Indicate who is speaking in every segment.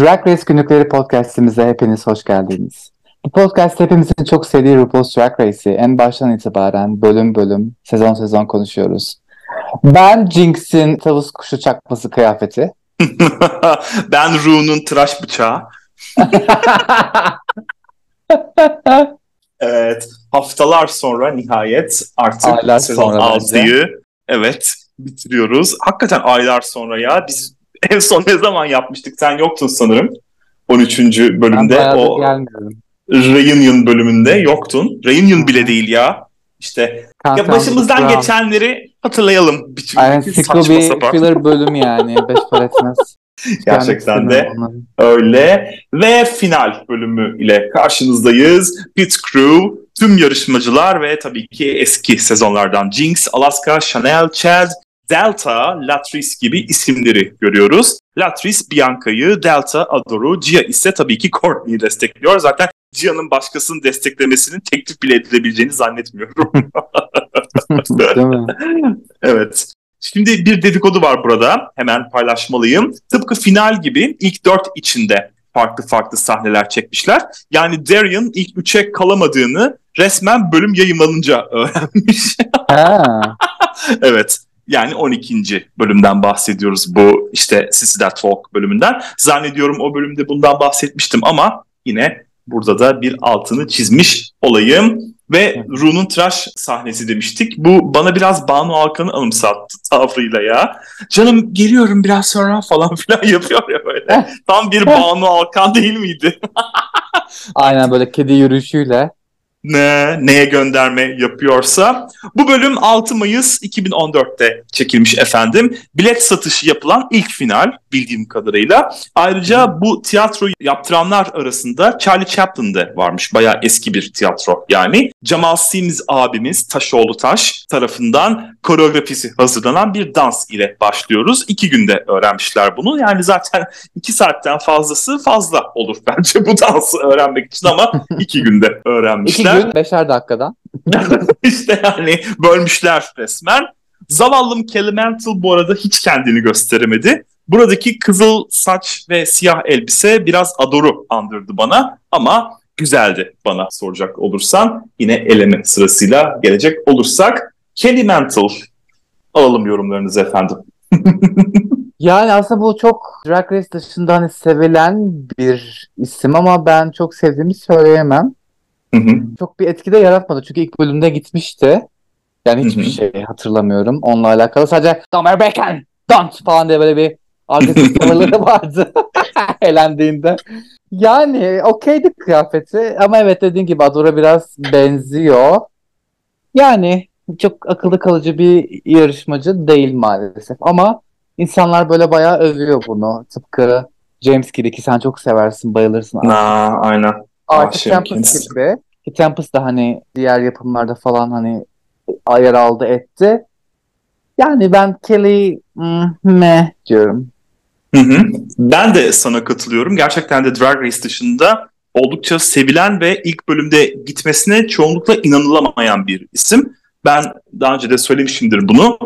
Speaker 1: Drag Race Günlükleri podcastimize hepiniz hoş geldiniz. Bu podcast hepimizin çok sevdiği RuPaul's Drag Race'i en baştan itibaren bölüm bölüm, sezon sezon konuşuyoruz. Ben Jinx'in tavus kuşu çakması kıyafeti.
Speaker 2: ben Ru'nun tıraş bıçağı. evet, haftalar sonra nihayet artık aylar sezon 6'yı evet bitiriyoruz. Hakikaten aylar sonra ya biz en son ne zaman yapmıştık? Sen yoktun sanırım. 13. bölümde
Speaker 1: ben
Speaker 2: o
Speaker 1: gelmiyorum.
Speaker 2: Reunion bölümünde yoktun. Reunion bile değil ya. İşte
Speaker 1: Kanka,
Speaker 2: ya başımızdan geçenleri hatırlayalım. Bir,
Speaker 1: Aynen sıkı bir filler bölüm yani. Beş para etmez.
Speaker 2: Gerçekten de öyle. Ve final bölümü ile karşınızdayız. Pit Crew, tüm yarışmacılar ve tabii ki eski sezonlardan Jinx, Alaska, Chanel, Chad, Delta, Latrice gibi isimleri görüyoruz. Latrice Bianca'yı, Delta Ador'u, Gia ise tabii ki Courtney'i destekliyor. Zaten Gia'nın başkasının desteklemesinin teklif bile edilebileceğini zannetmiyorum.
Speaker 1: Değil mi?
Speaker 2: evet. Şimdi bir dedikodu var burada. Hemen paylaşmalıyım. Tıpkı final gibi ilk dört içinde farklı farklı sahneler çekmişler. Yani Darian ilk üçe kalamadığını resmen bölüm yayınlanınca öğrenmiş. evet. Yani 12. bölümden bahsediyoruz bu işte That Talk bölümünden. Zannediyorum o bölümde bundan bahsetmiştim ama yine burada da bir altını çizmiş olayım. Ve Ru'nun tıraş sahnesi demiştik. Bu bana biraz Banu Alkan'ı anımsattı tavrıyla ya. Canım geliyorum biraz sonra falan filan yapıyor ya böyle. Tam bir Banu Alkan değil miydi?
Speaker 1: Aynen böyle kedi yürüyüşüyle
Speaker 2: ne neye gönderme yapıyorsa. Bu bölüm 6 Mayıs 2014'te çekilmiş efendim. Bilet satışı yapılan ilk final bildiğim kadarıyla. Ayrıca bu tiyatro yaptıranlar arasında Charlie Chaplin de varmış. Bayağı eski bir tiyatro yani. Cemal Sims abimiz Taşoğlu Taş tarafından koreografisi hazırlanan bir dans ile başlıyoruz. İki günde öğrenmişler bunu. Yani zaten iki saatten fazlası fazla olur bence bu dansı öğrenmek için ama iki günde öğrenmişler.
Speaker 1: Gün beşer dakikadan.
Speaker 2: İşte yani bölmüşler resmen. Zavallım Kelemental bu arada hiç kendini gösteremedi. Buradaki kızıl saç ve siyah elbise biraz Ador'u andırdı bana ama güzeldi bana soracak olursan. Yine eleme sırasıyla gelecek olursak Kelly Mantle alalım yorumlarınızı efendim.
Speaker 1: yani aslında bu çok Drag Race dışında hani sevilen bir isim ama ben çok sevdiğimi söyleyemem.
Speaker 2: Hı hı.
Speaker 1: Çok bir etki de yaratmadı çünkü ilk bölümde gitmişti. Yani hiçbir hı hı. şey hatırlamıyorum onunla alakalı. Sadece Domer Bacon, don't falan diye böyle bir agresif tavırları vardı elendiğinde. Yani okeydi kıyafeti ama evet dediğin gibi Adora biraz benziyor. Yani çok akıllı kalıcı bir yarışmacı değil maalesef ama insanlar böyle bayağı övüyor bunu. Tıpkı James Giddy ki sen çok seversin, bayılırsın.
Speaker 2: Aa, aynen.
Speaker 1: Artık Tempest gibi. Ki Tempest da hani diğer yapımlarda falan hani yer aldı etti. Yani ben Kelly mm, meh diyorum.
Speaker 2: Hı hı. Ben de sana katılıyorum. Gerçekten de Drag Race dışında oldukça sevilen ve ilk bölümde gitmesine çoğunlukla inanılamayan bir isim. Ben daha önce de söylemişimdir bunu.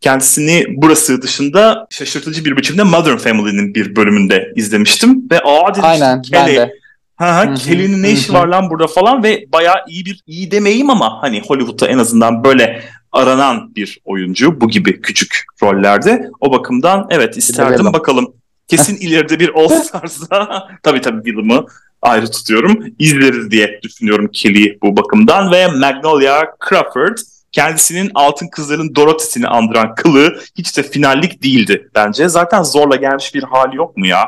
Speaker 2: Kendisini burası dışında şaşırtıcı bir biçimde Modern Family'nin bir bölümünde izlemiştim. Ve aa dedim
Speaker 1: Aynen,
Speaker 2: Kelly, ben de. Ha ha Kelly'nin ne işi var lan burada falan ve bayağı iyi bir iyi demeyeyim ama hani Hollywood'da en azından böyle aranan bir oyuncu bu gibi küçük rollerde. O bakımdan evet isterdim bakalım. Kesin ileride bir All Stars'da tabii tabii Will'ımı ayrı tutuyorum. İzleriz diye düşünüyorum Kelly bu bakımdan ve Magnolia Crawford kendisinin Altın Kızların Dorothy'sini andıran kılığı hiç de finallik değildi bence. Zaten zorla gelmiş bir hali yok mu ya?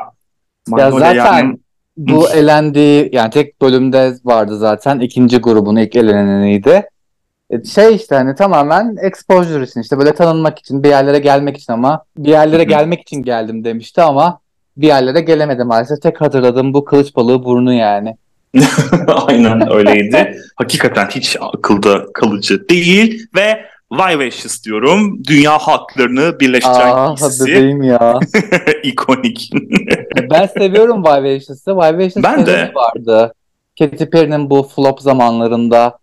Speaker 1: Magnolia ya zaten. Bu elendi yani tek bölümde vardı zaten. ikinci grubun ilk eleneniydi. E, şey işte hani tamamen exposure için işte böyle tanınmak için bir yerlere gelmek için ama bir yerlere gelmek için geldim demişti ama bir yerlere gelemedi maalesef. Tek hatırladığım bu kılıç balığı burnu yani.
Speaker 2: Aynen öyleydi. Hakikaten hiç akılda kalıcı değil ve Vivacious diyorum. Dünya halklarını birleştiren Aa, ikisi.
Speaker 1: ya.
Speaker 2: İkonik.
Speaker 1: ben seviyorum Vivacious'ı. Vivacious'ı
Speaker 2: ben de.
Speaker 1: vardı. Katy Perry'nin bu flop zamanlarında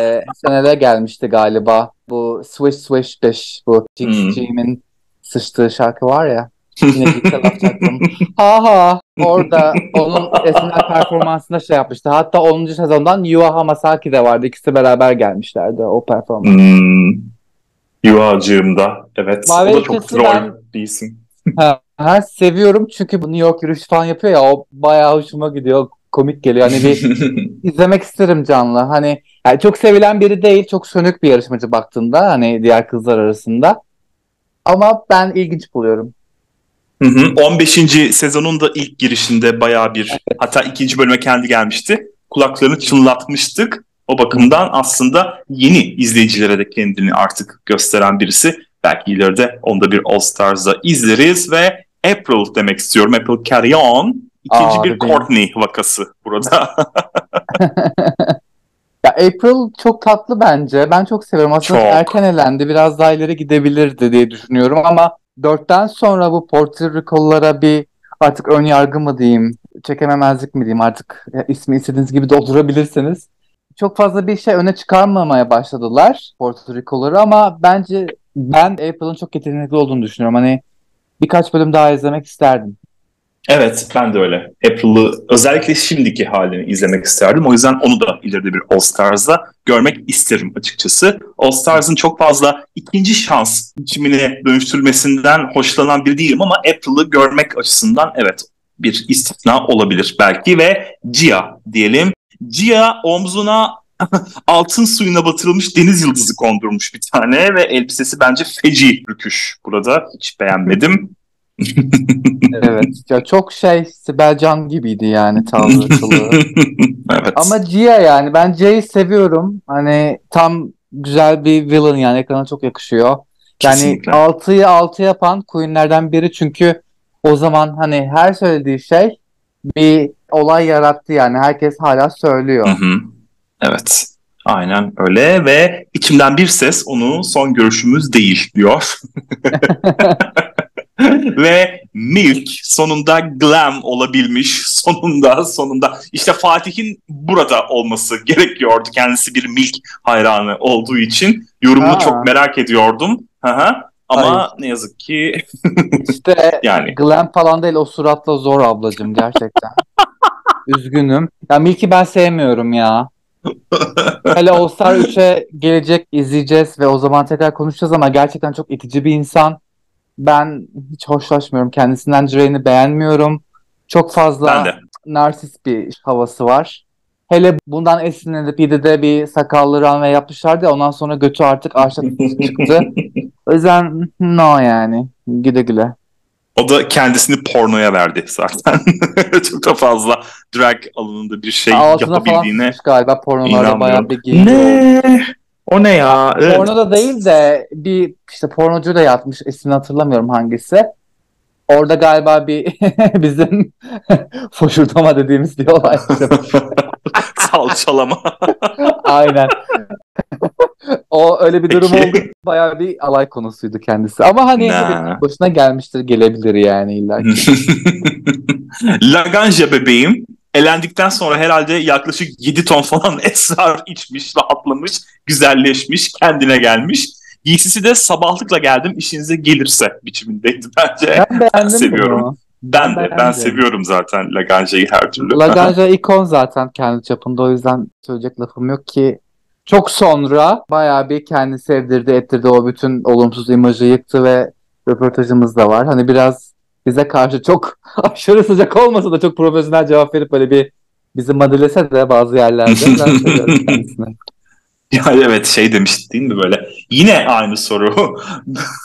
Speaker 1: e, senede gelmişti galiba. Bu Swish Swish Bish bu Jinx hmm. Jim'in sıçtığı şarkı var ya. Yine bir laf çaktım. Ha ha. Orada onun esinler performansında şey yapmıştı. Hatta 10. sezondan Yuha Hamasaki de vardı. İkisi beraber gelmişlerdi o performans.
Speaker 2: Hmm. Yuhacığımda. Evet.
Speaker 1: Mavi
Speaker 2: o da çok troll
Speaker 1: ben-
Speaker 2: isim.
Speaker 1: Ha, ha, seviyorum çünkü bu New York yürüyüşü falan yapıyor ya o bayağı hoşuma gidiyor. Komik geliyor. Hani bir izlemek isterim canlı. Hani yani çok sevilen biri değil. Çok sönük bir yarışmacı baktığında hani diğer kızlar arasında. Ama ben ilginç buluyorum.
Speaker 2: Hı hı. 15. sezonun da ilk girişinde bayağı bir hatta ikinci bölüme kendi gelmişti. Kulaklarını çınlatmıştık. O bakımdan aslında yeni izleyicilere de kendini artık gösteren birisi. Belki ileride onda bir All Stars'da izleriz ve April demek istiyorum. April Carry On. İkinci
Speaker 1: Aa,
Speaker 2: bir
Speaker 1: bebeğim.
Speaker 2: Courtney vakası burada.
Speaker 1: Ya April çok tatlı bence. Ben çok seviyorum. Aslında
Speaker 2: Çok.
Speaker 1: erken elendi. Biraz daha ileri gidebilirdi diye düşünüyorum ama dörtten sonra bu Puerto Rico'lulara bir artık ön yargı mı diyeyim, çekememezlik mi diyeyim artık ismi istediğiniz gibi doldurabilirsiniz. Çok fazla bir şey öne çıkarmamaya başladılar Puerto Rico'luları ama bence ben April'ın çok yetenekli olduğunu düşünüyorum. Hani birkaç bölüm daha izlemek isterdim.
Speaker 2: Evet ben de öyle. April'ı özellikle şimdiki halini izlemek isterdim. O yüzden onu da ileride bir All Stars'da görmek isterim açıkçası. All Stars'ın çok fazla ikinci şans biçimine dönüştürülmesinden hoşlanan biri değilim ama April'ı görmek açısından evet bir istisna olabilir belki ve Gia diyelim. Gia omzuna altın suyuna batırılmış deniz yıldızı kondurmuş bir tane ve elbisesi bence feci rüküş burada. Hiç beğenmedim.
Speaker 1: Evet. Ya çok şey Sibel Can gibiydi yani tavrı
Speaker 2: evet.
Speaker 1: Ama Gia yani ben Jay'i seviyorum. Hani tam güzel bir villain yani ekrana çok yakışıyor. Yani
Speaker 2: Kesinlikle.
Speaker 1: 6'yı 6 yapan Queen'lerden biri çünkü o zaman hani her söylediği şey bir olay yarattı yani herkes hala söylüyor.
Speaker 2: Hı hı. Evet. Aynen öyle ve içimden bir ses onu son görüşümüz değil diyor. ve Milk sonunda glam olabilmiş. Sonunda sonunda işte Fatih'in burada olması gerekiyordu. Kendisi bir Milk hayranı olduğu için yorumunu
Speaker 1: Ha.
Speaker 2: çok merak ediyordum. Hı hı. Ama ne yazık ki
Speaker 1: İşte
Speaker 2: yani
Speaker 1: glam falan değil o suratla zor ablacığım gerçekten. Üzgünüm. Ya Milk'i ben sevmiyorum ya. Hele All Star 3'e gelecek izleyeceğiz ve o zaman tekrar konuşacağız ama gerçekten çok itici bir insan. Ben hiç hoşlaşmıyorum. Kendisinden Drane'i beğenmiyorum. Çok fazla
Speaker 2: de.
Speaker 1: narsist bir havası var. Hele bundan esinlenip 7'de bir sakallı runway yapmışlardı ya ondan sonra götü artık arşa çıktı. O yüzden no yani. Güle güle.
Speaker 2: O da kendisini pornoya verdi zaten. Çok da fazla drag alanında bir şey
Speaker 1: Altına
Speaker 2: yapabildiğine
Speaker 1: sıçmış galiba pornolarda bayağı bir giydi.
Speaker 2: Ne? O ne ya? Evet.
Speaker 1: Porno da değil de bir işte pornocu da yatmış. ismini hatırlamıyorum hangisi. Orada galiba bir bizim foşurdama dediğimiz bir olay.
Speaker 2: Salçalama.
Speaker 1: Aynen. o öyle bir durum
Speaker 2: Peki.
Speaker 1: oldu. Bayağı bir alay konusuydu kendisi. Ama hani başına gelmiştir, gelebilir yani illa ki.
Speaker 2: Laganja bebeğim elendikten sonra herhalde yaklaşık 7 ton falan esrar içmiş, rahatlamış, güzelleşmiş, kendine gelmiş. Giysisi de sabahlıkla geldim işinize gelirse biçimindeydi bence.
Speaker 1: Ben beğendim
Speaker 2: seviyorum.
Speaker 1: bunu.
Speaker 2: Ben
Speaker 1: ben
Speaker 2: de ben
Speaker 1: beğendim.
Speaker 2: seviyorum zaten Laganja'yı her türlü.
Speaker 1: Laganja ikon zaten kendi çapında o yüzden söyleyecek lafım yok ki. Çok sonra bayağı bir kendi sevdirdi ettirdi o bütün olumsuz imajı yıktı ve röportajımız da var. Hani biraz bize karşı çok aşırı sıcak olmasa da çok profesyonel cevap verip böyle bir bizi madilese de bazı yerlerde ben seviyorum kendisini.
Speaker 2: Ya evet şey demiş değil mi böyle yine aynı soru.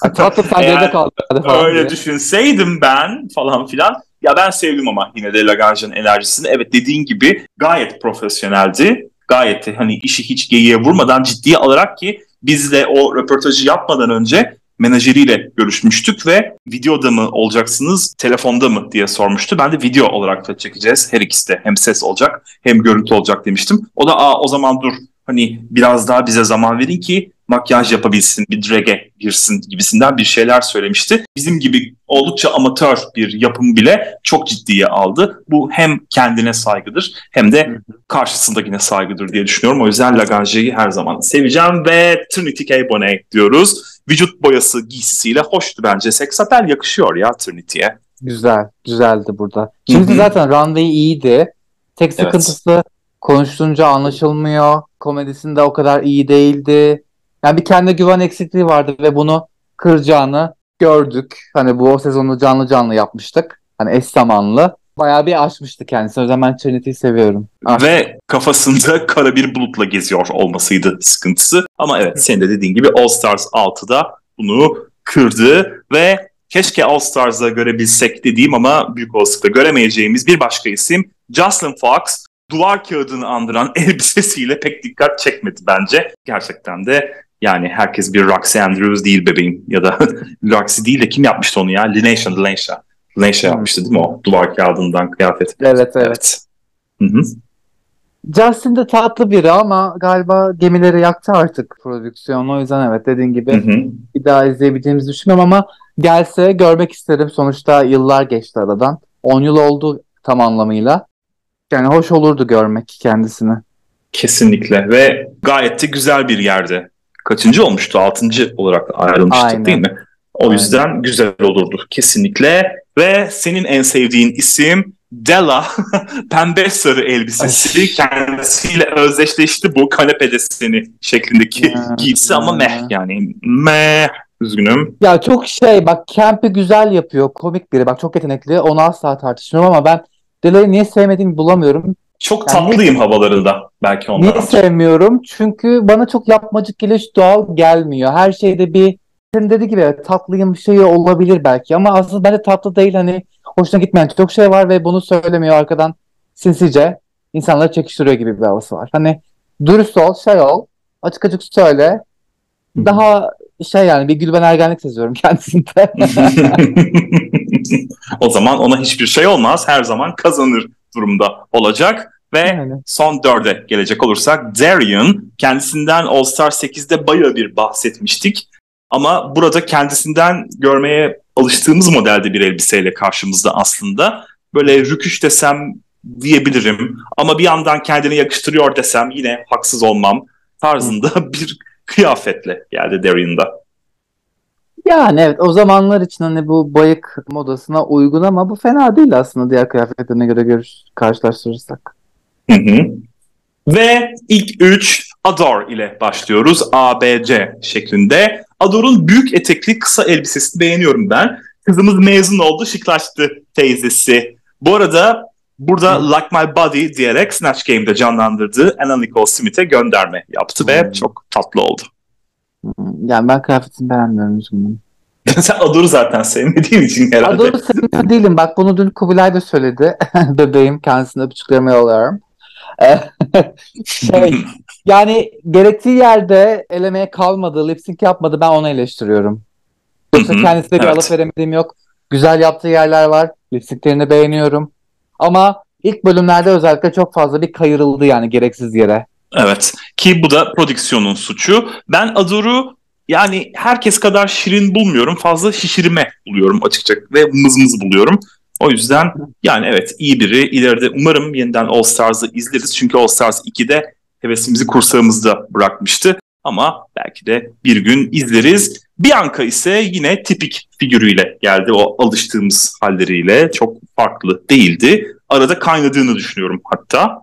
Speaker 1: Ay, Tatlım sen geride kaldın
Speaker 2: Öyle
Speaker 1: diye.
Speaker 2: düşünseydim ben falan filan. Ya ben sevdim ama yine de Laganja'nın enerjisini. Evet dediğin gibi gayet profesyoneldi. Gayet hani işi hiç geyiğe vurmadan ciddiye alarak ki biz de o röportajı yapmadan önce menajeriyle görüşmüştük ve videoda mı olacaksınız, telefonda mı diye sormuştu. Ben de video olarak da çekeceğiz. Her ikisi de hem ses olacak hem görüntü olacak demiştim. O da Aa, o zaman dur hani biraz daha bize zaman verin ki makyaj yapabilsin, bir drag'e girsin gibisinden bir şeyler söylemişti. Bizim gibi oldukça amatör bir yapım bile çok ciddiye aldı. Bu hem kendine saygıdır hem de karşısındakine saygıdır diye düşünüyorum. O yüzden Lagange'yi her zaman seveceğim ve Trinity K. Bonet diyoruz. Vücut boyası giysisiyle hoştu bence. Seksapel yakışıyor ya Trinity'ye.
Speaker 1: Güzel, güzeldi burada. Şimdi zaten runway iyiydi. Tek sıkıntısı evet. konuştuğunca anlaşılmıyor. Komedisinde o kadar iyi değildi. Yani bir kendi güven eksikliği vardı ve bunu kıracağını gördük. Hani bu o sezonu canlı canlı yapmıştık. Hani eş zamanlı. Bayağı bir aşmıştı kendisi. O yüzden ben Trinity'yi seviyorum.
Speaker 2: Aşk. Ve kafasında kara bir bulutla geziyor olmasıydı sıkıntısı. Ama evet senin de dediğin gibi All Stars 6'da bunu kırdı ve keşke All Stars'da görebilsek dediğim ama büyük olasılıkla göremeyeceğimiz bir başka isim Jocelyn Fox duvar kağıdını andıran elbisesiyle pek dikkat çekmedi bence. Gerçekten de yani herkes bir Roxy Andrews değil bebeğim ya da Roxy değil de kim yapmıştı onu ya? Linesha, Linesha. Linesha yapmıştı değil mi o duvar kağıdından kıyafet?
Speaker 1: Evet, evet. evet. Justin de tatlı biri ama galiba gemileri yaktı artık prodüksiyon. O yüzden evet dediğin gibi hı hı. bir daha izleyebileceğimizi düşünmüyorum ama gelse görmek isterim. Sonuçta yıllar geçti aradan. 10 yıl oldu tam anlamıyla. Yani hoş olurdu görmek kendisini.
Speaker 2: Kesinlikle ve gayet de güzel bir yerde. Kaçıncı olmuştu? Altıncı olarak ayrılmıştık Aynen. değil mi? O Aynen. yüzden güzel olurdu kesinlikle. Ve senin en sevdiğin isim Della pembe sarı elbisesi kendisiyle özdeşleşti bu kanepede seni şeklindeki giysi ama meh yani meh üzgünüm.
Speaker 1: Ya çok şey bak Camp'i güzel yapıyor komik biri bak çok yetenekli onu asla tartışmıyorum ama ben Dela'yı niye sevmediğimi bulamıyorum.
Speaker 2: Çok yani tatlıyım niye, havalarında belki ondan.
Speaker 1: Niye sevmiyorum? Çünkü bana çok yapmacık geliyor, doğal gelmiyor. Her şeyde bir senin dediği gibi tatlıyım şeyi olabilir belki ama aslında bence tatlı değil hani hoşuna gitmeyen çok şey var ve bunu söylemiyor arkadan sinsice insanları çekiştiriyor gibi bir havası var. Hani dürüst ol, şey ol, açık açık söyle. Daha şey yani bir Gülben Ergenlik seziyorum kendisinde.
Speaker 2: o zaman ona hiçbir şey olmaz. Her zaman kazanır durumda olacak. Ve yani. son dörde gelecek olursak Darian kendisinden All Star 8'de bayağı bir bahsetmiştik. Ama burada kendisinden görmeye alıştığımız modelde bir elbiseyle karşımızda aslında. Böyle rüküş desem diyebilirim ama bir yandan kendini yakıştırıyor desem yine haksız olmam tarzında bir kıyafetle geldi Darian'da.
Speaker 1: Yani evet o zamanlar için hani bu bayık modasına uygun ama bu fena değil aslında diğer kıyafetlerine göre görüş karşılaştırırsak.
Speaker 2: Hı hı. Ve ilk üç Ador ile başlıyoruz. A, B, C şeklinde. Ador'un büyük etekli kısa elbisesini beğeniyorum ben. Kızımız mezun oldu, şıklaştı teyzesi. Bu arada burada. Like My Body diyerek Snatch Game'de canlandırdığı Anna Nicole Smith'e gönderme yaptı hmm. ve çok tatlı oldu.
Speaker 1: Yani ben kıyafetini beğenmiyorum üzgünüm.
Speaker 2: Sen Ador'u zaten sevmediğin için herhalde.
Speaker 1: Ador'u sevmiyor değilim. Bak bunu dün Kubilay da söyledi. Bebeğim kendisine öpücüklerimi yolluyorum. şey, yani gerektiği yerde elemeye kalmadı, lip sync yapmadı ben onu eleştiriyorum. Yoksa kendisine bir evet. alıp veremediğim yok. Güzel yaptığı yerler var. Lip sync'lerini beğeniyorum. Ama ilk bölümlerde özellikle çok fazla bir kayırıldı yani gereksiz yere.
Speaker 2: Evet ki bu da prodüksiyonun suçu. Ben Ador'u yani herkes kadar şirin bulmuyorum. Fazla şişirme buluyorum açıkçası ve mızmız buluyorum. O yüzden yani evet iyi biri. İleride umarım yeniden All Stars'ı izleriz. Çünkü All Stars 2'de hevesimizi kursağımızda bırakmıştı. Ama belki de bir gün izleriz. Bianca ise yine tipik figürüyle geldi. O alıştığımız halleriyle çok farklı değildi. Arada kaynadığını düşünüyorum hatta.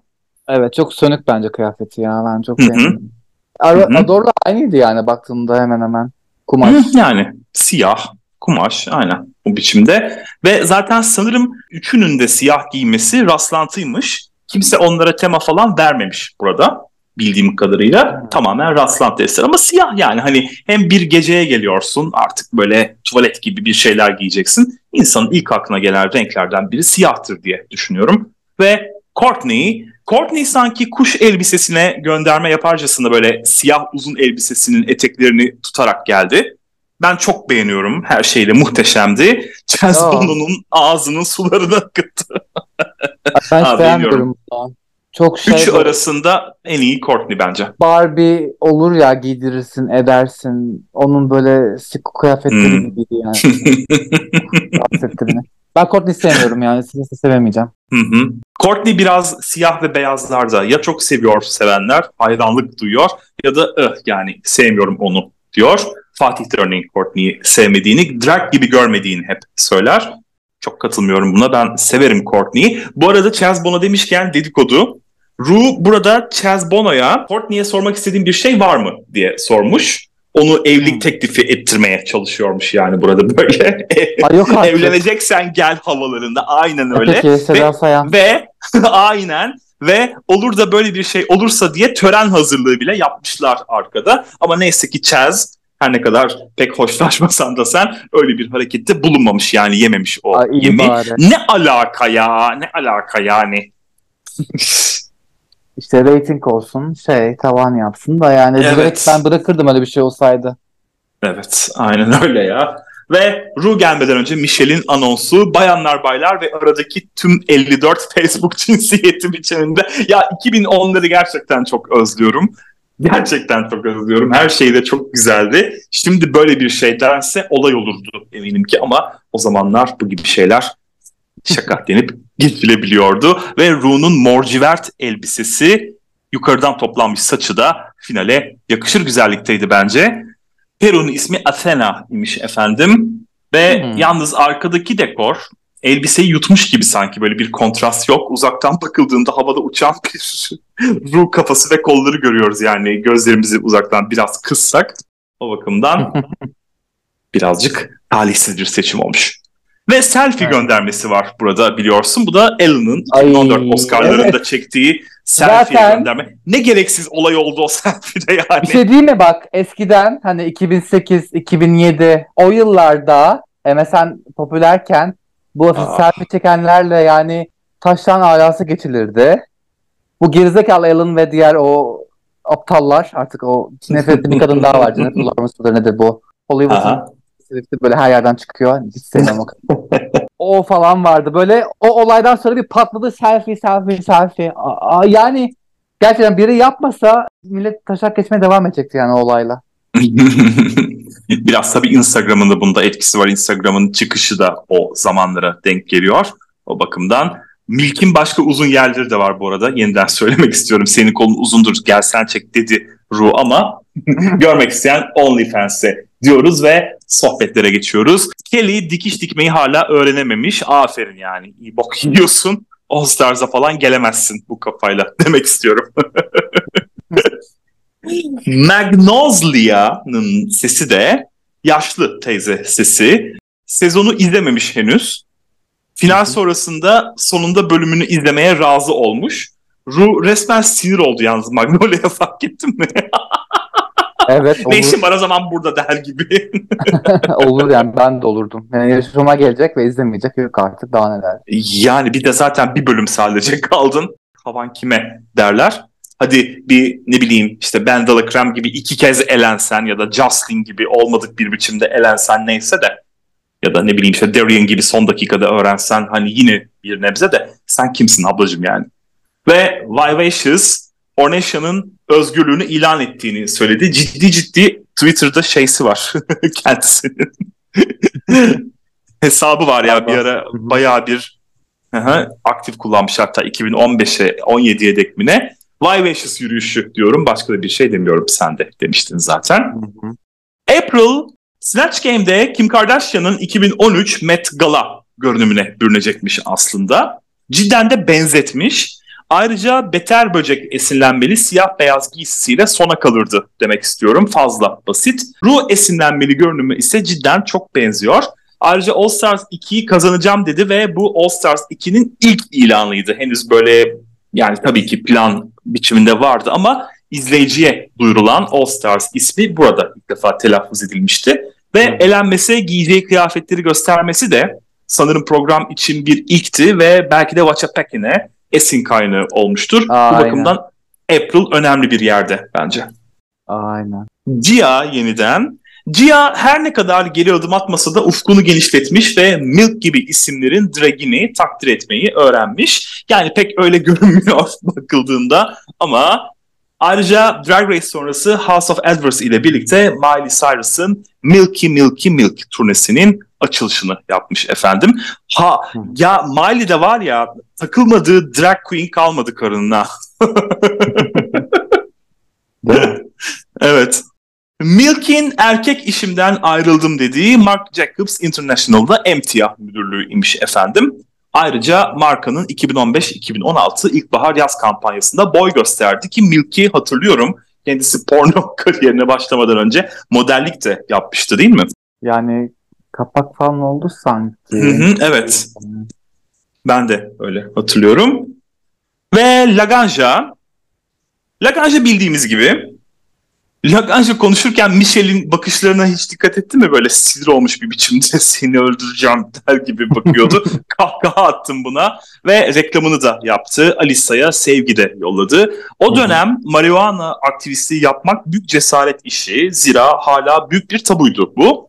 Speaker 1: Evet çok sönük bence kıyafeti ya. Ben çok beğendim. Ador'la aynıydı yani baktığımda hemen hemen. Kumaş.
Speaker 2: Hı, yani siyah, kumaş aynen bu biçimde. Ve zaten sanırım üçünün de siyah giymesi rastlantıymış. Kimse onlara tema falan vermemiş burada bildiğim kadarıyla. Hmm. Tamamen rastlantı eser ama siyah yani hani hem bir geceye geliyorsun artık böyle tuvalet gibi bir şeyler giyeceksin. İnsanın ilk aklına gelen renklerden biri siyahtır diye düşünüyorum. Ve Courtney Courtney sanki kuş elbisesine gönderme yaparcasına böyle siyah uzun elbisesinin eteklerini tutarak geldi. Ben çok beğeniyorum. Her şeyle muhteşemdi. Bono'nun ağzının sularını akıttı.
Speaker 1: Ben hiç beğenmiyorum. Çok şey
Speaker 2: Üç arasında en iyi Courtney bence.
Speaker 1: Barbie olur ya giydirirsin edersin. Onun böyle sık kıyafetleri
Speaker 2: Hmm.
Speaker 1: gibiydi yani. Rahatsız etti beni. Ben Courtney sevmiyorum yani. Sizi sevemeyeceğim.
Speaker 2: Hı hı. Courtney biraz siyah ve beyazlarda ya çok seviyor sevenler hayranlık duyuyor ya da "Ih, yani sevmiyorum onu diyor. Fatih de örneğin Courtney'i sevmediğini, drag gibi görmediğini hep söyler. Çok katılmıyorum buna. Ben severim Courtney'i. Bu arada Chaz Bono demişken dedikodu. Ru burada Chaz Bono'ya Courtney'e sormak istediğin bir şey var mı diye sormuş. Onu evlilik
Speaker 1: Hmm.
Speaker 2: teklifi ettirmeye çalışıyormuş yani burada böyle.
Speaker 1: Ay yok artık.
Speaker 2: Evleneceksen gel havalarında. Aynen öyle.
Speaker 1: Peki Seda Sayan.
Speaker 2: Ve aynen ve olur da böyle bir şey olursa diye tören hazırlığı bile yapmışlar arkada. Ama neyse ki Chaz her ne kadar pek hoşlaşmasan da sen öyle bir harekette bulunmamış yani yememiş o
Speaker 1: Ay,
Speaker 2: yemeği.
Speaker 1: bari.
Speaker 2: Ne alaka ya ne alaka yani.
Speaker 1: İşte reyting olsun şey tavan yapsın da yani
Speaker 2: Evet.
Speaker 1: direkt ben bırakırdım öyle bir şey olsaydı.
Speaker 2: Evet aynen öyle ya. Ve Ru gelmeden önce Michelle'in anonsu bayanlar baylar ve aradaki tüm 54 Facebook cinsiyeti biçiminde ya 2010'ları gerçekten çok özlüyorum. Gerçekten çok özlüyorum. Her şey de çok güzeldi. Şimdi böyle bir şey dense olay olurdu eminim ki ama o zamanlar bu gibi şeyler şaka denip geçilebiliyordu. Ve Ru'nun morcivert elbisesi yukarıdan toplanmış saçı da finale yakışır güzellikteydi bence. Peru'nun ismi Athena imiş efendim. Ve
Speaker 1: Hmm.
Speaker 2: yalnız arkadaki dekor elbiseyi yutmuş gibi sanki böyle bir kontrast yok. Uzaktan bakıldığında havada uçan bir ruh kafası ve kolları görüyoruz yani gözlerimizi uzaktan biraz kıssak. O bakımdan birazcık talihsiz bir seçim olmuş. Ve selfie
Speaker 1: Evet.
Speaker 2: göndermesi var burada biliyorsun. Bu da Ellen'ın
Speaker 1: Ay,
Speaker 2: 2014 Oscar'larında
Speaker 1: evet.
Speaker 2: çektiği selfie
Speaker 1: Zaten-
Speaker 2: gönderme. Ne gereksiz olay oldu o selfie'de yani.
Speaker 1: Bir şey değil mi bak eskiden hani 2008, 2007 o yıllarda MSN popülerken bu
Speaker 2: Ah.
Speaker 1: selfie çekenlerle yani taştan alası geçilirdi. Bu gerizekalı Alan ve diğer o aptallar artık o nefret ettiğim bir kadın daha var. Jennifer Lawrence nedir bu? Hollywood'un. Swift'i böyle her yerden çıkıyor. Hiç sevmem o o falan vardı. Böyle o olaydan sonra bir patladı selfie selfie selfie. Aa, yani gerçekten biri yapmasa millet taşak geçmeye devam edecekti yani o olayla.
Speaker 2: Biraz tabii Instagram'ın da bunda etkisi var. Instagram'ın çıkışı da o zamanlara denk geliyor. O bakımdan. Milk'in başka uzun yerleri de var bu arada. Yeniden söylemek istiyorum. Senin kolun uzundur gel sen çek dedi Ru ama görmek isteyen OnlyFans'e diyoruz ve sohbetlere geçiyoruz. Kelly dikiş dikmeyi hala öğrenememiş. Aferin yani. İyi bok yiyorsun. All Stars'a falan gelemezsin bu kafayla demek istiyorum. Magnolia'nın sesi de yaşlı teyze sesi. Sezonu izlememiş henüz. Final sonrasında sonunda bölümünü izlemeye razı olmuş. Ru resmen sinir oldu yalnız Magnolia'ya fark ettin mi?
Speaker 1: Evet
Speaker 2: ne
Speaker 1: olur,
Speaker 2: işim var o zaman burada der gibi.
Speaker 1: olur yani ben de olurdum. Yani yaşıma gelecek ve izlemeyecek yok artık daha neler.
Speaker 2: yani bir de zaten bir bölüm sadece kaldın. Havan kime derler. Hadi bir ne bileyim işte Ben Krem gibi iki kez elensen ya da Jocelyn gibi olmadık bir biçimde elensen neyse de ya da ne bileyim işte Darian gibi son dakikada öğrensen hani yine bir nebze de sen kimsin ablacığım yani. Ve Vivacious Ornatia'nın özgürlüğünü ilan ettiğini söyledi. Ciddi ciddi Twitter'da şeysi var kendisinin. Hesabı var ya bir ara bayağı bir hı, aktif kullanmış hatta 2015'e 17'ye dek mi ne? Vivacious yürüyüşü diyorum. Başka da bir şey demiyorum sen de demiştin zaten. April Snatch Game'de Kim Kardashian'ın 2013 Met Gala görünümüne bürünecekmiş aslında. Cidden de benzetmiş. Ayrıca Beter Böcek esinlenmeli siyah beyaz giysisiyle sona kalırdı demek istiyorum. Fazla basit. Ru esinlenmeli görünümü ise cidden çok benziyor. Ayrıca All Stars 2'yi kazanacağım dedi ve bu All Stars 2'nin ilk ilanıydı. Henüz böyle yani tabii ki plan biçiminde vardı ama izleyiciye duyurulan All Stars ismi burada ilk defa telaffuz edilmişti. Ve elenmesi, giyeceği kıyafetleri göstermesi de sanırım program için bir ilkti ve belki de Watchapekine esin kaynağı olmuştur.
Speaker 1: Aynen.
Speaker 2: Bu bakımdan April önemli bir yerde bence.
Speaker 1: Aynen.
Speaker 2: Gia yeniden Gia her ne kadar geri adım atmasa da ufkunu genişletmiş ve Milk gibi isimlerin dragini takdir etmeyi öğrenmiş. Yani pek öyle görünmüyor bakıldığında ama ayrıca Drag Race sonrası House of Edwards ile birlikte Miley Cyrus'ın Milky Milky Milk turnesinin açılışını yapmış efendim. Ha ya Miley de var ya takılmadığı drag queen kalmadı karınına. evet. Milk'in erkek işimden ayrıldım dediği Mark Jacobs International'da emtiyah müdürlüğü imiş efendim. Ayrıca markanın 2015-2016 ilkbahar yaz kampanyasında boy gösterdi ki Milk'i hatırlıyorum. Kendisi porno kariyerine başlamadan önce modellik de yapmıştı değil mi?
Speaker 1: Yani kapak falan oldu sanki.
Speaker 2: Hı hı, evet. Ben de öyle hatırlıyorum. Ve Laganja. Laganja bildiğimiz gibi Lagrange konuşurken Michel'in bakışlarına hiç dikkat etti mi? Böyle sinir olmuş bir biçimde seni öldüreceğim der gibi bakıyordu. Kahkaha attım buna ve reklamını da yaptı. Alisa'ya sevgi de yolladı. O dönem marihuana aktivistliği yapmak büyük cesaret işi. Zira hala büyük bir tabuydu bu.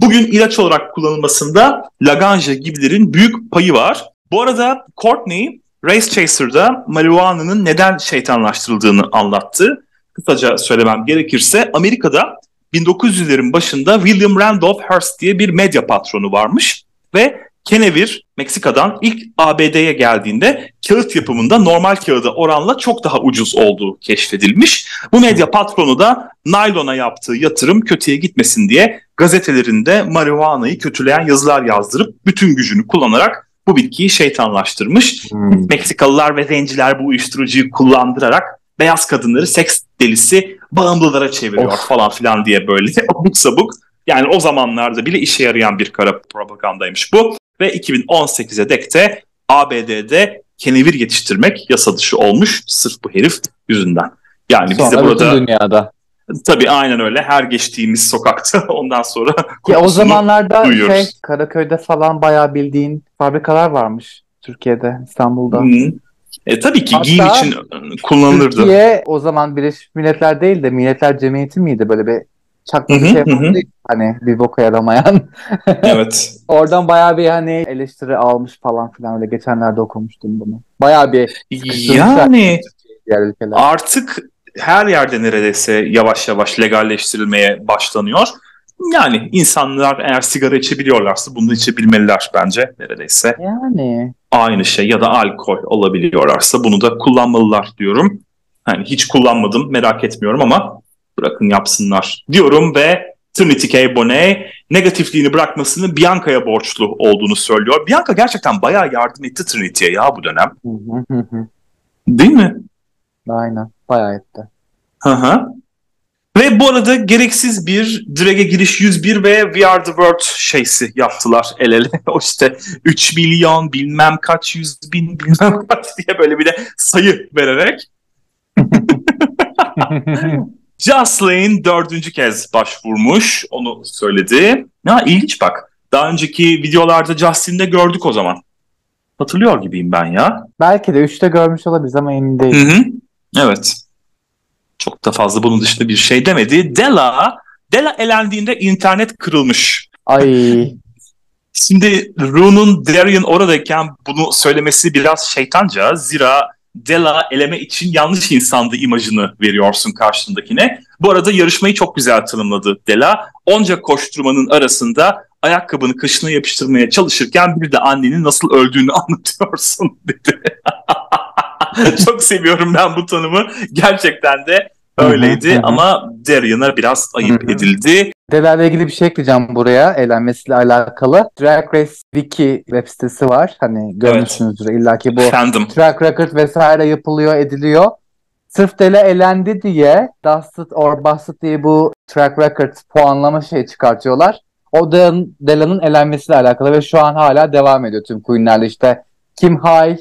Speaker 2: Bugün ilaç olarak kullanılmasında Lagrange gibilerin büyük payı var. Bu arada Courtney Race Chaser'da marihuana'nın neden şeytanlaştırıldığını anlattı kısaca söylemem gerekirse Amerika'da 1900'lerin başında William Randolph Hearst diye bir medya patronu varmış ve kenevir Meksika'dan ilk ABD'ye geldiğinde kağıt yapımında normal kağıda oranla çok daha ucuz olduğu keşfedilmiş. Bu medya patronu da naylona yaptığı yatırım kötüye gitmesin diye gazetelerinde marihuanayı kötüleyen yazılar yazdırıp bütün gücünü kullanarak bu bitkiyi şeytanlaştırmış. Hmm. Meksikalılar ve zenciler bu uyuşturucuyu kullandırarak beyaz kadınları seks delisi bağımlılara çeviriyor of. falan filan diye böyle abuk sabuk. Yani o zamanlarda bile işe yarayan bir kara propagandaymış bu. Ve 2018'e dek de ABD'de kenevir yetiştirmek yasa dışı olmuş sırf bu herif yüzünden. Yani
Speaker 1: Sonra
Speaker 2: biz de burada
Speaker 1: dünyada.
Speaker 2: Tabii aynen öyle. Her geçtiğimiz sokakta ondan sonra
Speaker 1: Ya o zamanlarda duyuyoruz. şey Karaköy'de falan bayağı bildiğin fabrikalar varmış Türkiye'de, İstanbul'da.
Speaker 2: Hı. E, tabii ki Hatta giyim için kullanılırdı.
Speaker 1: Türkiye o zaman Birleşmiş Milletler değil de Milletler Cemiyeti miydi böyle bir çakma bir şey yapmadı hani bir boka yaramayan.
Speaker 2: evet.
Speaker 1: Oradan bayağı bir hani eleştiri almış falan filan öyle geçenlerde okumuştum bunu. Bayağı bir
Speaker 2: yani artık her yerde neredeyse yavaş yavaş legalleştirilmeye başlanıyor. Yani insanlar eğer sigara içebiliyorlarsa bunu içebilmeliler bence neredeyse.
Speaker 1: Yani.
Speaker 2: Aynı şey ya da alkol olabiliyorlarsa bunu da kullanmalılar diyorum. Hani hiç kullanmadım merak etmiyorum ama bırakın yapsınlar diyorum ve Trinity K. Bonet negatifliğini bırakmasını Bianca'ya borçlu olduğunu söylüyor. Bianca gerçekten bayağı yardım etti Trinity'ye ya bu dönem. Değil mi?
Speaker 1: Aynen bayağı etti.
Speaker 2: Hı hı. Ve bu arada gereksiz bir Drag'e giriş 101 ve We Are The World şeysi yaptılar el ele. o işte 3 milyon bilmem kaç yüz bin bilmem kaç diye böyle bir de sayı vererek. Jocelyn dördüncü kez başvurmuş. Onu söyledi. Ya ilginç bak. Daha önceki videolarda Justin'de gördük o zaman. Hatırlıyor gibiyim ben ya.
Speaker 1: Belki de 3'te görmüş olabiliriz ama emin değilim. Hı hı.
Speaker 2: Evet. Çok da fazla bunun dışında bir şey demedi. Della, Della elendiğinde internet kırılmış.
Speaker 1: Ay.
Speaker 2: Şimdi Rune'un Darian oradayken bunu söylemesi biraz şeytanca. Zira Della eleme için yanlış insandı imajını veriyorsun karşındakine. Bu arada yarışmayı çok güzel tanımladı Della. Onca koşturmanın arasında ayakkabını kışına yapıştırmaya çalışırken bir de annenin nasıl öldüğünü anlatıyorsun dedi. çok seviyorum ben bu tanımı. Gerçekten de öyleydi hı hı, ama Darian'a biraz ayıp hı hı. edildi.
Speaker 1: Delerle ilgili bir şey ekleyeceğim buraya eğlenmesiyle alakalı. Drag Race Wiki web sitesi var. Hani görmüşsünüzdür evet. illaki bu
Speaker 2: Fandom.
Speaker 1: track record vesaire yapılıyor ediliyor. Sırf Dela elendi diye Dusted or Busted diye bu track record puanlama şeyi çıkartıyorlar. O Dela'nın elenmesiyle alakalı ve şu an hala devam ediyor tüm Queen'lerle işte kim high,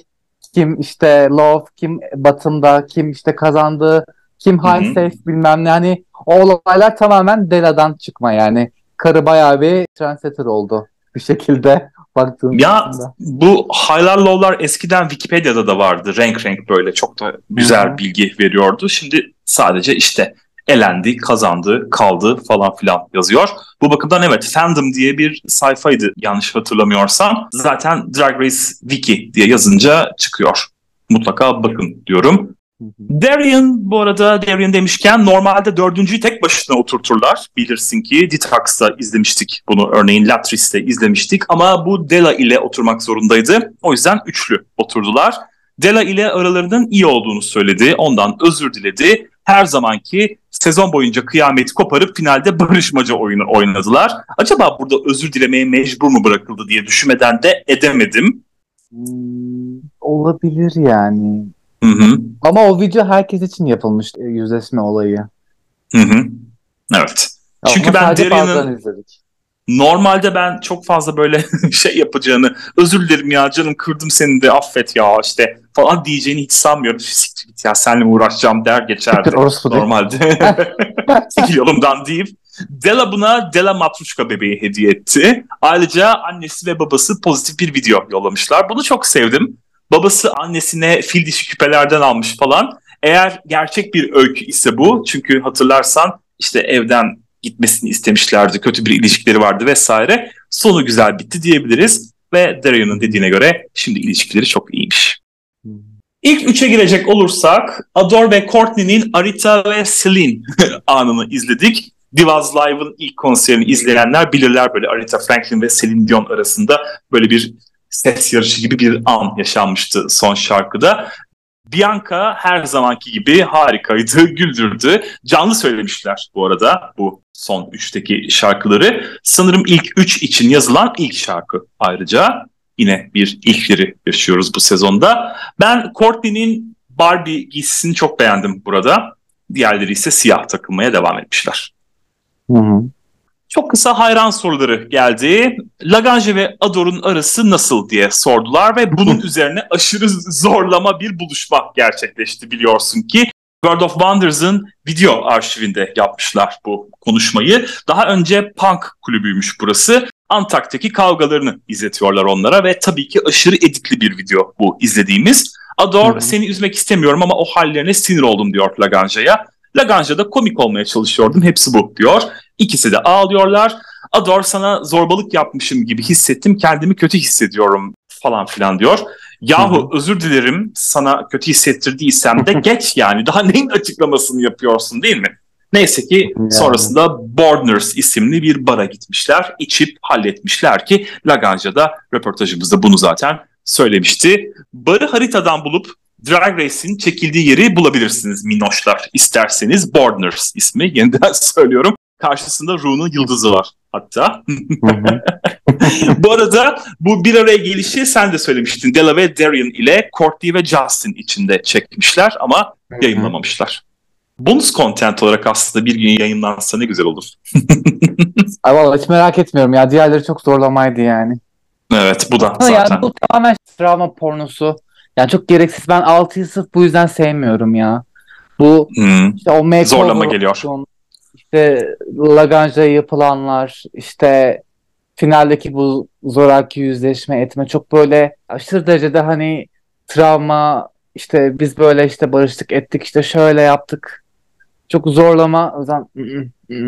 Speaker 1: kim işte low, kim bottom'da, kim işte kazandığı kim high safe bilmem ne hani o olaylar tamamen Dela'dan çıkma yani. Karı bayağı bir trendsetter oldu bir şekilde baktığımda.
Speaker 2: Ya bu high'lar low'lar eskiden Wikipedia'da da vardı. Renk renk böyle çok da güzel Hı-hı. bilgi veriyordu. Şimdi sadece işte elendi, kazandı, kaldı falan filan yazıyor. Bu bakımdan evet Fandom diye bir sayfaydı yanlış hatırlamıyorsam. Zaten Drag Race Wiki diye yazınca çıkıyor. Mutlaka bakın diyorum. Darian bu arada Darian demişken normalde dördüncüyü tek başına oturturlar. Bilirsin ki Detox'ta izlemiştik bunu. Örneğin Latris'te izlemiştik ama bu Della ile oturmak zorundaydı. O yüzden üçlü oturdular. Della ile aralarının iyi olduğunu söyledi. Ondan özür diledi. Her zamanki sezon boyunca kıyameti koparıp finalde barışmaca oyunu oynadılar. Acaba burada özür dilemeye mecbur mu bırakıldı diye düşünmeden de edemedim.
Speaker 1: Hmm, olabilir yani.
Speaker 2: Hı hı.
Speaker 1: Ama o video herkes için yapılmış e, yüzleşme olayı.
Speaker 2: Hı hı. Evet. Çünkü
Speaker 1: Ama
Speaker 2: ben
Speaker 1: izledik.
Speaker 2: Normalde ben çok fazla böyle şey yapacağını, özür dilerim ya canım kırdım seni de affet ya işte falan diyeceğini hiç sanmıyorum. Siktir git ya seninle mi uğraşacağım der geçerdi. Normalde. Çekil yolumdan deyip Della buna Della Matruşka bebeği hediye etti. Ayrıca annesi ve babası pozitif bir video yollamışlar. Bunu çok sevdim. Babası annesine fil dişi küpelerden almış falan. Eğer gerçek bir öykü ise bu. Çünkü hatırlarsan işte evden gitmesini istemişlerdi. Kötü bir ilişkileri vardı vesaire. Sonu güzel bitti diyebiliriz. Ve Darian'ın dediğine göre şimdi ilişkileri çok iyiymiş. İlk üçe girecek olursak Adore ve Courtney'nin Arita ve Celine anını izledik. Divas Live'ın ilk konserini izleyenler bilirler böyle Arita Franklin ve Celine Dion arasında böyle bir ses yarışı gibi bir an yaşanmıştı son şarkıda. Bianca her zamanki gibi harikaydı, güldürdü. Canlı söylemişler bu arada bu son üçteki şarkıları. Sanırım ilk üç için yazılan ilk şarkı ayrıca. Yine bir ilkleri yaşıyoruz bu sezonda. Ben Courtney'nin Barbie giysisini çok beğendim burada. Diğerleri ise siyah takılmaya devam etmişler.
Speaker 1: Hı hı.
Speaker 2: Çok kısa hayran soruları geldi. Lagrange ve Ador'un arası nasıl diye sordular ve bunun üzerine aşırı zorlama bir buluşma gerçekleşti biliyorsun ki. World of Wonders'ın video arşivinde yapmışlar bu konuşmayı. Daha önce punk kulübüymüş burası. Antak'taki kavgalarını izletiyorlar onlara ve tabii ki aşırı editli bir video bu izlediğimiz. Ador seni üzmek istemiyorum ama o hallerine sinir oldum diyor Lagrange'ya. Lagrange da komik olmaya çalışıyordum hepsi bu diyor. İkisi de ağlıyorlar. Ador sana zorbalık yapmışım gibi hissettim kendimi kötü hissediyorum falan filan diyor. Yahu özür dilerim sana kötü hissettirdiysem de geç yani daha neyin açıklamasını yapıyorsun değil mi? Neyse ki
Speaker 1: Yani.
Speaker 2: sonrasında Bordners isimli bir bara gitmişler. içip halletmişler ki Lagrange da röportajımızda bunu zaten söylemişti. Barı haritadan bulup Drag Race'in çekildiği yeri bulabilirsiniz minnoşlar isterseniz. Bordners ismi yeniden söylüyorum. Karşısında Ru'nun yıldızı var hatta.
Speaker 1: Hı hı.
Speaker 2: bu arada bu bir araya gelişi sen de söylemiştin. Della ve Darian ile Courtney ve Justin içinde çekmişler ama yayınlamamışlar. Bonus content olarak aslında bir gün yayınlansa ne güzel olur.
Speaker 1: Ay vallahi hiç merak etmiyorum ya. Diğerleri çok zorlamaydı yani.
Speaker 2: Evet bu da
Speaker 1: Ama yani
Speaker 2: zaten.
Speaker 1: bu tamamen travma pornosu. Yani çok gereksiz. Ben 6'yı sırf bu yüzden sevmiyorum ya. Bu
Speaker 2: Hmm.
Speaker 1: işte o makeover
Speaker 2: Zorlama geliyor.
Speaker 1: İşte Lagrange'da yapılanlar, işte finaldeki bu zoraki yüzleşme etme çok böyle aşırı derecede hani travma işte biz böyle işte barıştık ettik işte şöyle yaptık. Çok zorlama o yüzden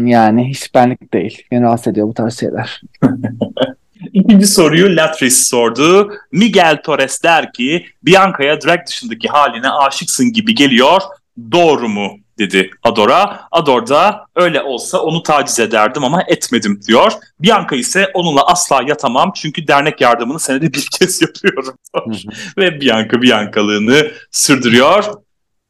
Speaker 1: yani hiç benlik değil. Beni rahatsız ediyor bu tarz şeyler.
Speaker 2: İkinci soruyu Latris sordu. Miguel Torres der ki Bianca'ya drag dışındaki haline aşıksın gibi geliyor. Doğru mu? dedi Ador'a. Ador da öyle olsa onu taciz ederdim ama etmedim diyor. Bianca ise onunla asla yatamam çünkü dernek yardımını senede bir kez yapıyorum. Ve Bianca Bianca'lığını sürdürüyor.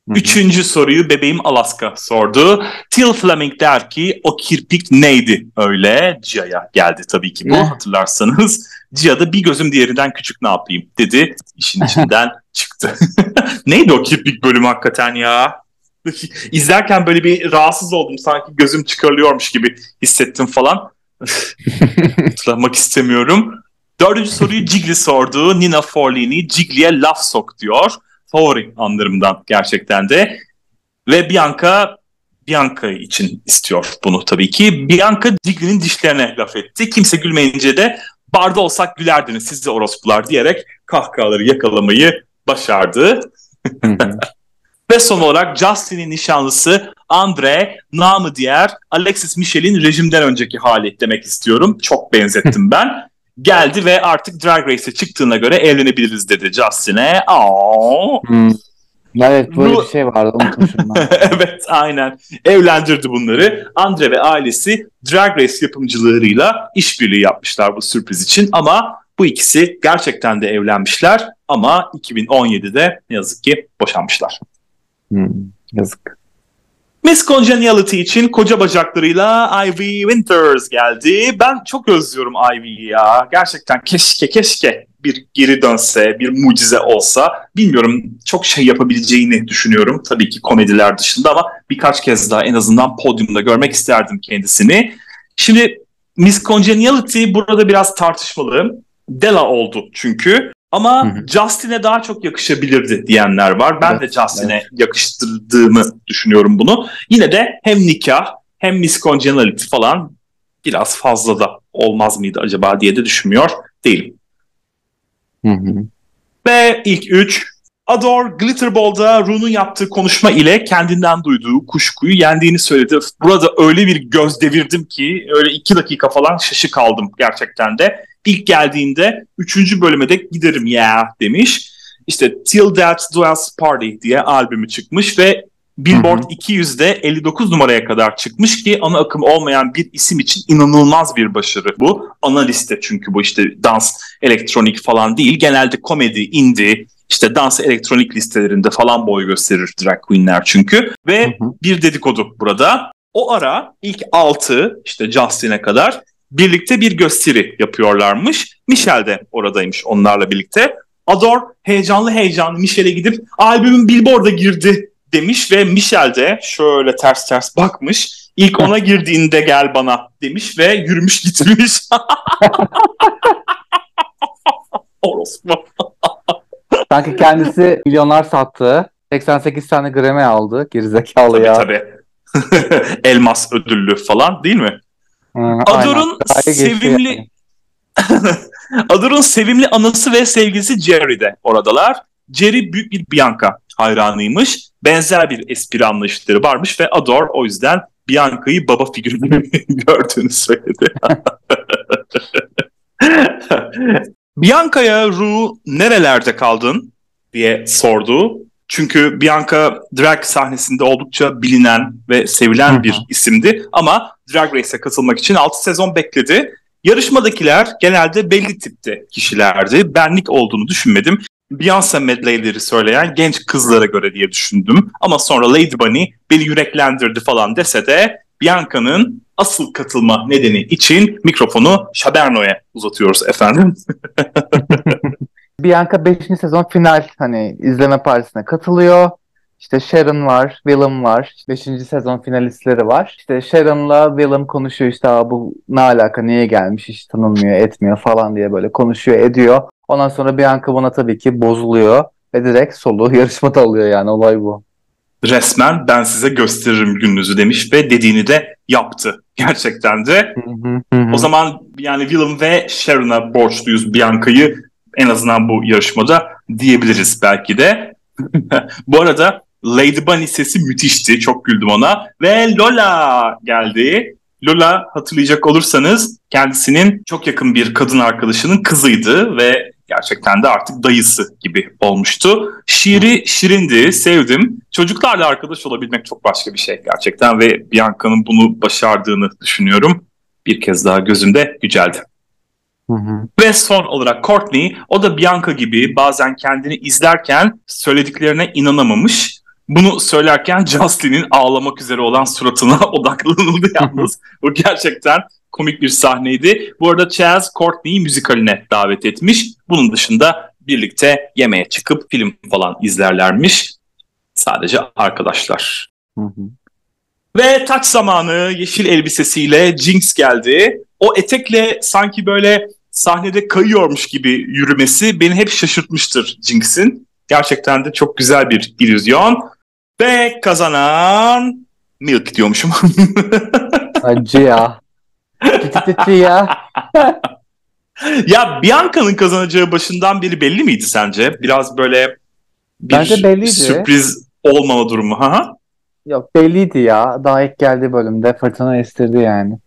Speaker 2: Üçüncü soruyu bebeğim Alaska sordu. Till Fleming der ki o kirpik neydi öyle? Cia'ya geldi tabii ki bu
Speaker 1: Ne?
Speaker 2: hatırlarsanız. Cia da bir gözüm diğerinden küçük ne yapayım dedi. İşin içinden çıktı. neydi o kirpik bölümü hakikaten ya? İzlerken böyle bir rahatsız oldum. Sanki gözüm çıkarılıyormuş gibi hissettim falan. Hatırlamak istemiyorum. Dördüncü soruyu Jiggly sordu. Nina Forlini Jiggly'e laf sok diyor. Favori anlarımdan gerçekten de. Ve Bianca Bianca için istiyor bunu tabii ki. Bianca Jiggly'nin dişlerine laf etti. Kimse gülmeyince de barda olsak gülerdiniz siz de orospular diyerek kahkahaları yakalamayı başardı. Ve son olarak Justin'in nişanlısı Andre, namı diğer Alexis Michel'in rejimden önceki hali demek istiyorum. Çok benzettim ben. Geldi ve artık Drag Race'e çıktığına göre evlenebiliriz dedi Justin'e.
Speaker 1: Hmm. Evet böyle
Speaker 2: Bu-
Speaker 1: bir şey vardı unutmuşum ben.
Speaker 2: evet aynen. Evlendirdi bunları. Andre ve ailesi Drag Race yapımcılarıyla işbirliği yapmışlar bu sürpriz için ama bu ikisi gerçekten de evlenmişler ama 2017'de ne yazık ki boşanmışlar.
Speaker 1: Hmm, Yazık.
Speaker 2: Miss Congeniality için koca bacaklarıyla Ivy Winters geldi. Ben çok özlüyorum Ivy'yi ya. Gerçekten keşke keşke bir geri dönse, bir mucize olsa. Bilmiyorum çok şey yapabileceğini düşünüyorum. Tabii ki komediler dışında ama birkaç kez daha en azından podyumda görmek isterdim kendisini. Şimdi Miss Congeniality burada biraz tartışmalı. Della oldu çünkü. Ama. Justin'e daha çok yakışabilirdi diyenler var. Ben
Speaker 1: Evet,
Speaker 2: de Justin'e yakıştırdığımı düşünüyorum bunu. Yine de hem nikah hem Miss Congeniality falan biraz fazla da olmaz mıydı acaba diye de düşünmüyor değilim.
Speaker 1: Hı hı.
Speaker 2: Ve ilk üç Adore Glitterball'da Rune'un yaptığı konuşma ile kendinden duyduğu kuşkuyu yendiğini söyledi. Burada öyle bir göz devirdim ki öyle iki dakika falan şaşı kaldım gerçekten de. İlk geldiğinde üçüncü bölüme de giderim ya demiş. İşte Till Do Us Party diye albümü çıkmış ve Billboard
Speaker 1: Hı hı.
Speaker 2: 200'de 59 numaraya kadar çıkmış ki ana akım olmayan bir isim için inanılmaz bir başarı bu. Ana liste çünkü bu işte dans, elektronik falan değil. Genelde komedi, indie, işte dans elektronik listelerinde falan boy gösterir drag queenler çünkü. Ve
Speaker 1: Hı hı.
Speaker 2: bir dedikodu burada. O ara ilk 6 işte Justin'e kadar birlikte bir gösteri yapıyorlarmış. Michelle de oradaymış onlarla birlikte. Adore heyecanlı heyecanlı Michelle'e gidip albümün Billboard'a girdi demiş ve Michelle de şöyle ters ters bakmış. İlk ona girdiğinde gel bana demiş ve yürümüş gitmiş. Orospu.
Speaker 1: Sanki kendisi milyonlar sattı. 88 tane Grammy aldı. Gerizekalı
Speaker 2: Tabii
Speaker 1: ya.
Speaker 2: tabii. Elmas ödüllü falan değil mi?
Speaker 1: Hı,
Speaker 2: Ador'un sevimli
Speaker 1: yani.
Speaker 2: Ador'un sevimli anası ve sevgilisi Jerry de oradalar. Jerry büyük bir Bianca hayranıymış. Benzer bir espri anlayışları varmış ve Ador o yüzden Bianca'yı baba figürü gibi gördüğünü söyledi. Bianca'ya Ru nerelerde kaldın diye sordu. Çünkü Bianca drag sahnesinde oldukça bilinen ve sevilen bir isimdi ama Drag Race'e katılmak için 6 sezon bekledi. Yarışmadakiler genelde belli tipte kişilerdi. Benlik olduğunu düşünmedim. Beyoncé medleyleri söyleyen genç kızlara göre diye düşündüm. Ama sonra Lady Bunny beni yüreklendirdi falan dese de Bianca'nın asıl katılma nedeni için mikrofonu Şaberno'ya uzatıyoruz efendim.
Speaker 1: Bianca 5. sezon final hani izleme partisine katılıyor. İşte Sharon var, Willem var. 5. sezon finalistleri var. İşte Sharon'la Willem konuşuyor işte bu ne alaka, niye gelmiş, hiç tanınmıyor, etmiyor falan diye böyle konuşuyor, ediyor. Ondan sonra Bianca buna tabii ki bozuluyor ve direkt solu yarışmada alıyor yani olay bu.
Speaker 2: Resmen ben size gösteririm gününüzü demiş ve dediğini de yaptı. Gerçekten de
Speaker 1: Hı hı, hı hı.
Speaker 2: O zaman yani Willem ve Sharon'a borçluyuz Bianca'yı en azından bu yarışmada diyebiliriz belki de. bu arada Lady Bunny sesi müthişti. Çok güldüm ona. Ve Lola geldi. Lola hatırlayacak olursanız kendisinin çok yakın bir kadın arkadaşının kızıydı ve gerçekten de artık dayısı gibi olmuştu. Şiiri şirindi, sevdim. Çocuklarla arkadaş olabilmek çok başka bir şey gerçekten ve Bianca'nın bunu başardığını düşünüyorum bir kez daha gözümde yüceldi.
Speaker 1: Hı hı.
Speaker 2: Ve son olarak Courtney, o da Bianca gibi bazen kendini izlerken söylediklerine inanamamış. Bunu söylerken Justin'in ağlamak üzere olan suratına odaklanıldı yalnız. Bu gerçekten komik bir sahneydi. Bu arada Chaz Courtney'i müzikaline davet etmiş. Bunun dışında birlikte yemeğe çıkıp film falan izlerlermiş. Sadece arkadaşlar.
Speaker 1: Hı hı.
Speaker 2: Ve taç zamanı yeşil elbisesiyle Jinx geldi. O etekle sanki böyle sahnede kayıyormuş gibi yürümesi beni hep şaşırtmıştır Jinx'in. Gerçekten de çok güzel bir illüzyon. Ve kazanan Milk diyormuşum.
Speaker 1: Acı ya. Titi ya.
Speaker 2: ya Bianca'nın kazanacağı başından beri belli miydi sence? Biraz böyle bir
Speaker 1: Bence belliydi.
Speaker 2: sürpriz olmama durumu. Ha?
Speaker 1: Yok belliydi ya. Daha ilk geldiği bölümde fırtına estirdi yani.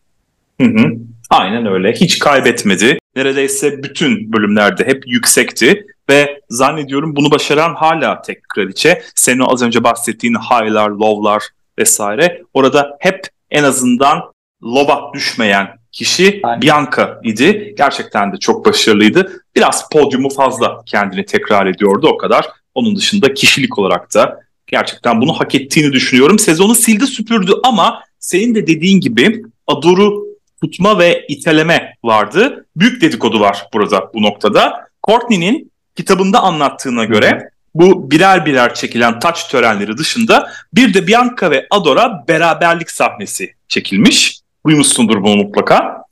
Speaker 2: Hı hı. Aynen öyle. Hiç kaybetmedi. Neredeyse bütün bölümlerde hep yüksekti ve zannediyorum bunu başaran hala tek kraliçe. Senin az önce bahsettiğin high'lar, low'lar vesaire. Orada hep en azından loba düşmeyen kişi Aynen. Bianca idi. Gerçekten de çok başarılıydı. Biraz podyumu fazla kendini tekrar ediyordu o kadar. Onun dışında kişilik olarak da gerçekten bunu hak ettiğini düşünüyorum. Sezonu sildi süpürdü ama senin de dediğin gibi Ador'u tutma ve iteleme vardı. Büyük dedikodu var burada bu noktada. Courtney'nin kitabında anlattığına göre bu birer birer çekilen taç törenleri dışında bir de Bianca ve Ador'a beraberlik sahnesi çekilmiş. Duymuşsundur bunu mutlaka.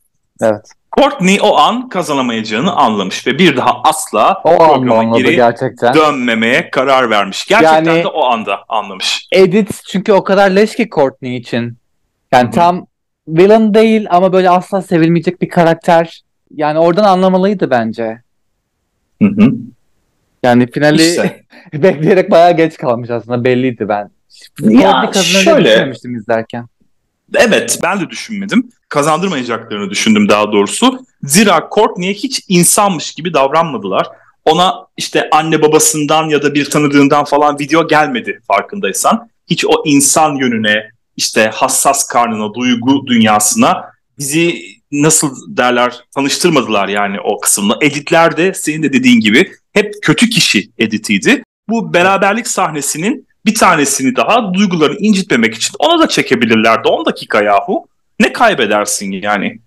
Speaker 1: Evet.
Speaker 2: Courtney o an kazanamayacağını anlamış ve bir daha asla
Speaker 1: o programa geri
Speaker 2: gerçekten. dönmemeye karar vermiş. Gerçekten yani, de o anda anlamış.
Speaker 1: Edit çünkü o kadar leş ki Courtney için. Yani Hı-hı. tam villain değil ama böyle asla sevilmeyecek bir karakter. Yani oradan anlamalıydı bence.
Speaker 2: Hı hı.
Speaker 1: Yani finali işte. bekleyerek bayağı geç kalmış aslında belliydi ben.
Speaker 2: Ya şöyle
Speaker 1: düşünmemiştim izlerken.
Speaker 2: Evet ben de düşünmedim. Kazandırmayacaklarını düşündüm daha doğrusu. Zira Courtney'e hiç insanmış gibi davranmadılar. Ona işte anne babasından ya da bir tanıdığından falan video gelmedi farkındaysan. Hiç o insan yönüne, işte hassas karnına, duygu dünyasına bizi nasıl derler tanıştırmadılar yani o kısımda. Editler de senin de dediğin gibi hep kötü kişi editiydi. Bu beraberlik sahnesinin bir tanesini daha duygularını incitmemek için ona da çekebilirlerdi 10 dakika yahu. Ne kaybedersin yani?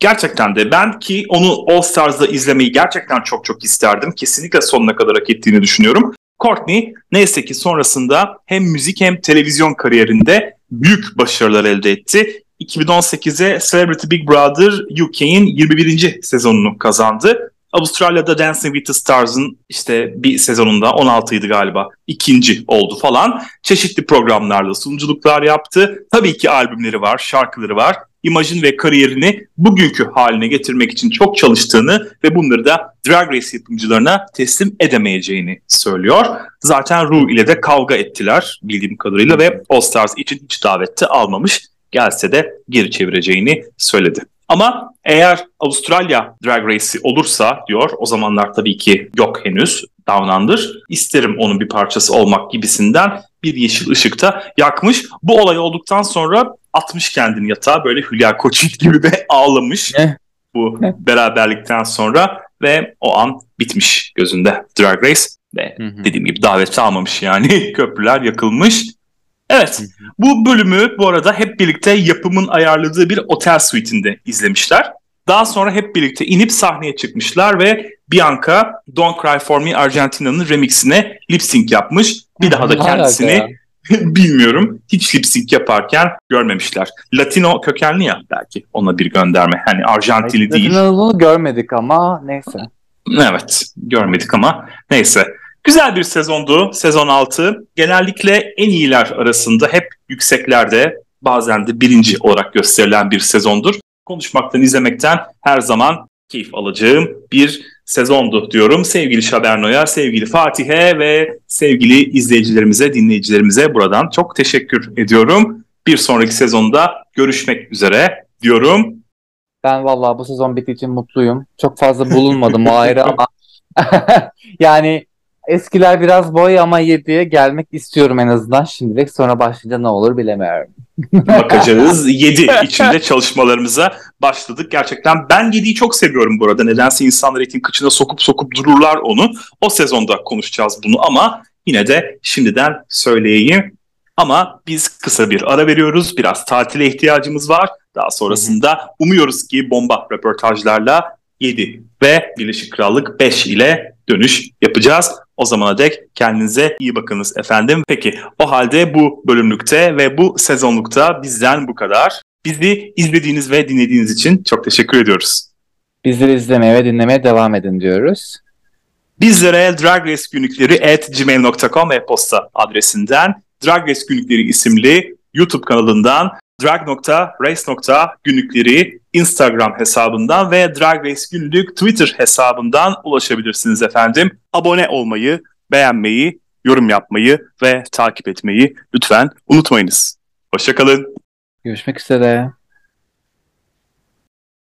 Speaker 2: Gerçekten de ben ki onu All Stars'da izlemeyi gerçekten çok çok isterdim. Kesinlikle sonuna kadar hak ettiğini düşünüyorum. Courtney neyse ki sonrasında hem müzik hem televizyon kariyerinde büyük başarılar elde etti. 2018'e Celebrity Big Brother UK'in 21. sezonunu kazandı. Avustralya'da Dancing with the Stars'ın işte bir sezonunda 16'ydı galiba. ikinci oldu falan. Çeşitli programlarda sunuculuklar yaptı. Tabii ki albümleri var, şarkıları var. İmajın ve kariyerini bugünkü haline getirmek için çok çalıştığını ve bunları da Drag Race yapımcılarına teslim edemeyeceğini söylüyor. Zaten Ru ile de kavga ettiler bildiğim kadarıyla ve All Stars için hiç davette almamış. Gelse de geri çevireceğini söyledi. Ama eğer Avustralya Drag Race'i olursa diyor o zamanlar tabii ki yok henüz Down Under. İsterim onun bir parçası olmak gibisinden bir yeşil ışıkta yakmış. Bu olay olduktan sonra atmış kendini yatağa böyle Hülya Koçyiğit gibi de ağlamış. Ne? Bu beraberlikten sonra ve o an bitmiş gözünde Drag Race. Ve dediğim gibi daveti almamış yani köprüler yakılmış. Evet. Bu bölümü bu arada hep birlikte yapımın ayarladığı bir otel suite'inde izlemişler. Daha sonra hep birlikte inip sahneye çıkmışlar ve Bianca Don't Cry For Me Argentina'nın remixine lip sync yapmış. Bir daha da kendisini bilmiyorum hiç lip sync yaparken görmemişler. Latino kökenli ya belki ona bir gönderme. Hani Arjantinli değil.
Speaker 1: Latino'lu görmedik ama neyse.
Speaker 2: Evet görmedik ama neyse. Güzel bir sezondu sezon 6. Genellikle en iyiler arasında hep yükseklerde bazen de birinci olarak gösterilen bir sezondur. Konuşmaktan, izlemekten her zaman keyif alacağım bir sezondu diyorum. Sevgili Şaberno'ya, sevgili Fatih'e ve sevgili izleyicilerimize, dinleyicilerimize buradan çok teşekkür ediyorum. Bir sonraki sezonda görüşmek üzere diyorum.
Speaker 1: Ben vallahi bu sezon bittiği için mutluyum. Çok fazla bulunmadım o ayrı ama yani Eskiler biraz boy ama 7'ye gelmek istiyorum en azından şimdilik. Sonra başlayınca ne olur bilemiyorum.
Speaker 2: Bakacağız. 7 içinde çalışmalarımıza başladık. Gerçekten ben 7'yi çok seviyorum burada. Nedense insanlar etin kıçına sokup sokup dururlar onu. O sezonda konuşacağız bunu ama yine de şimdiden söyleyeyim. Ama biz kısa bir ara veriyoruz. Biraz tatile ihtiyacımız var. Daha sonrasında umuyoruz ki bomba röportajlarla 7 ve Birleşik Krallık 5 ile dönüş yapacağız. O zamana dek kendinize iyi bakınız efendim. Peki o halde bu bölümlükte ve bu sezonlukta bizden bu kadar. Bizi izlediğiniz ve dinlediğiniz için çok teşekkür ediyoruz.
Speaker 1: Bizleri izlemeye ve dinlemeye devam edin diyoruz.
Speaker 2: Bizlere Drag Race günlükleri at gmail.com e-posta adresinden Drag Race günlükleri isimli YouTube kanalından drag.race.günlükleri Instagram hesabından ve Drag Race Günlük Twitter hesabından ulaşabilirsiniz efendim. Abone olmayı, beğenmeyi yorum yapmayı ve takip etmeyi lütfen unutmayınız. Hoşçakalın.
Speaker 1: Görüşmek üzere.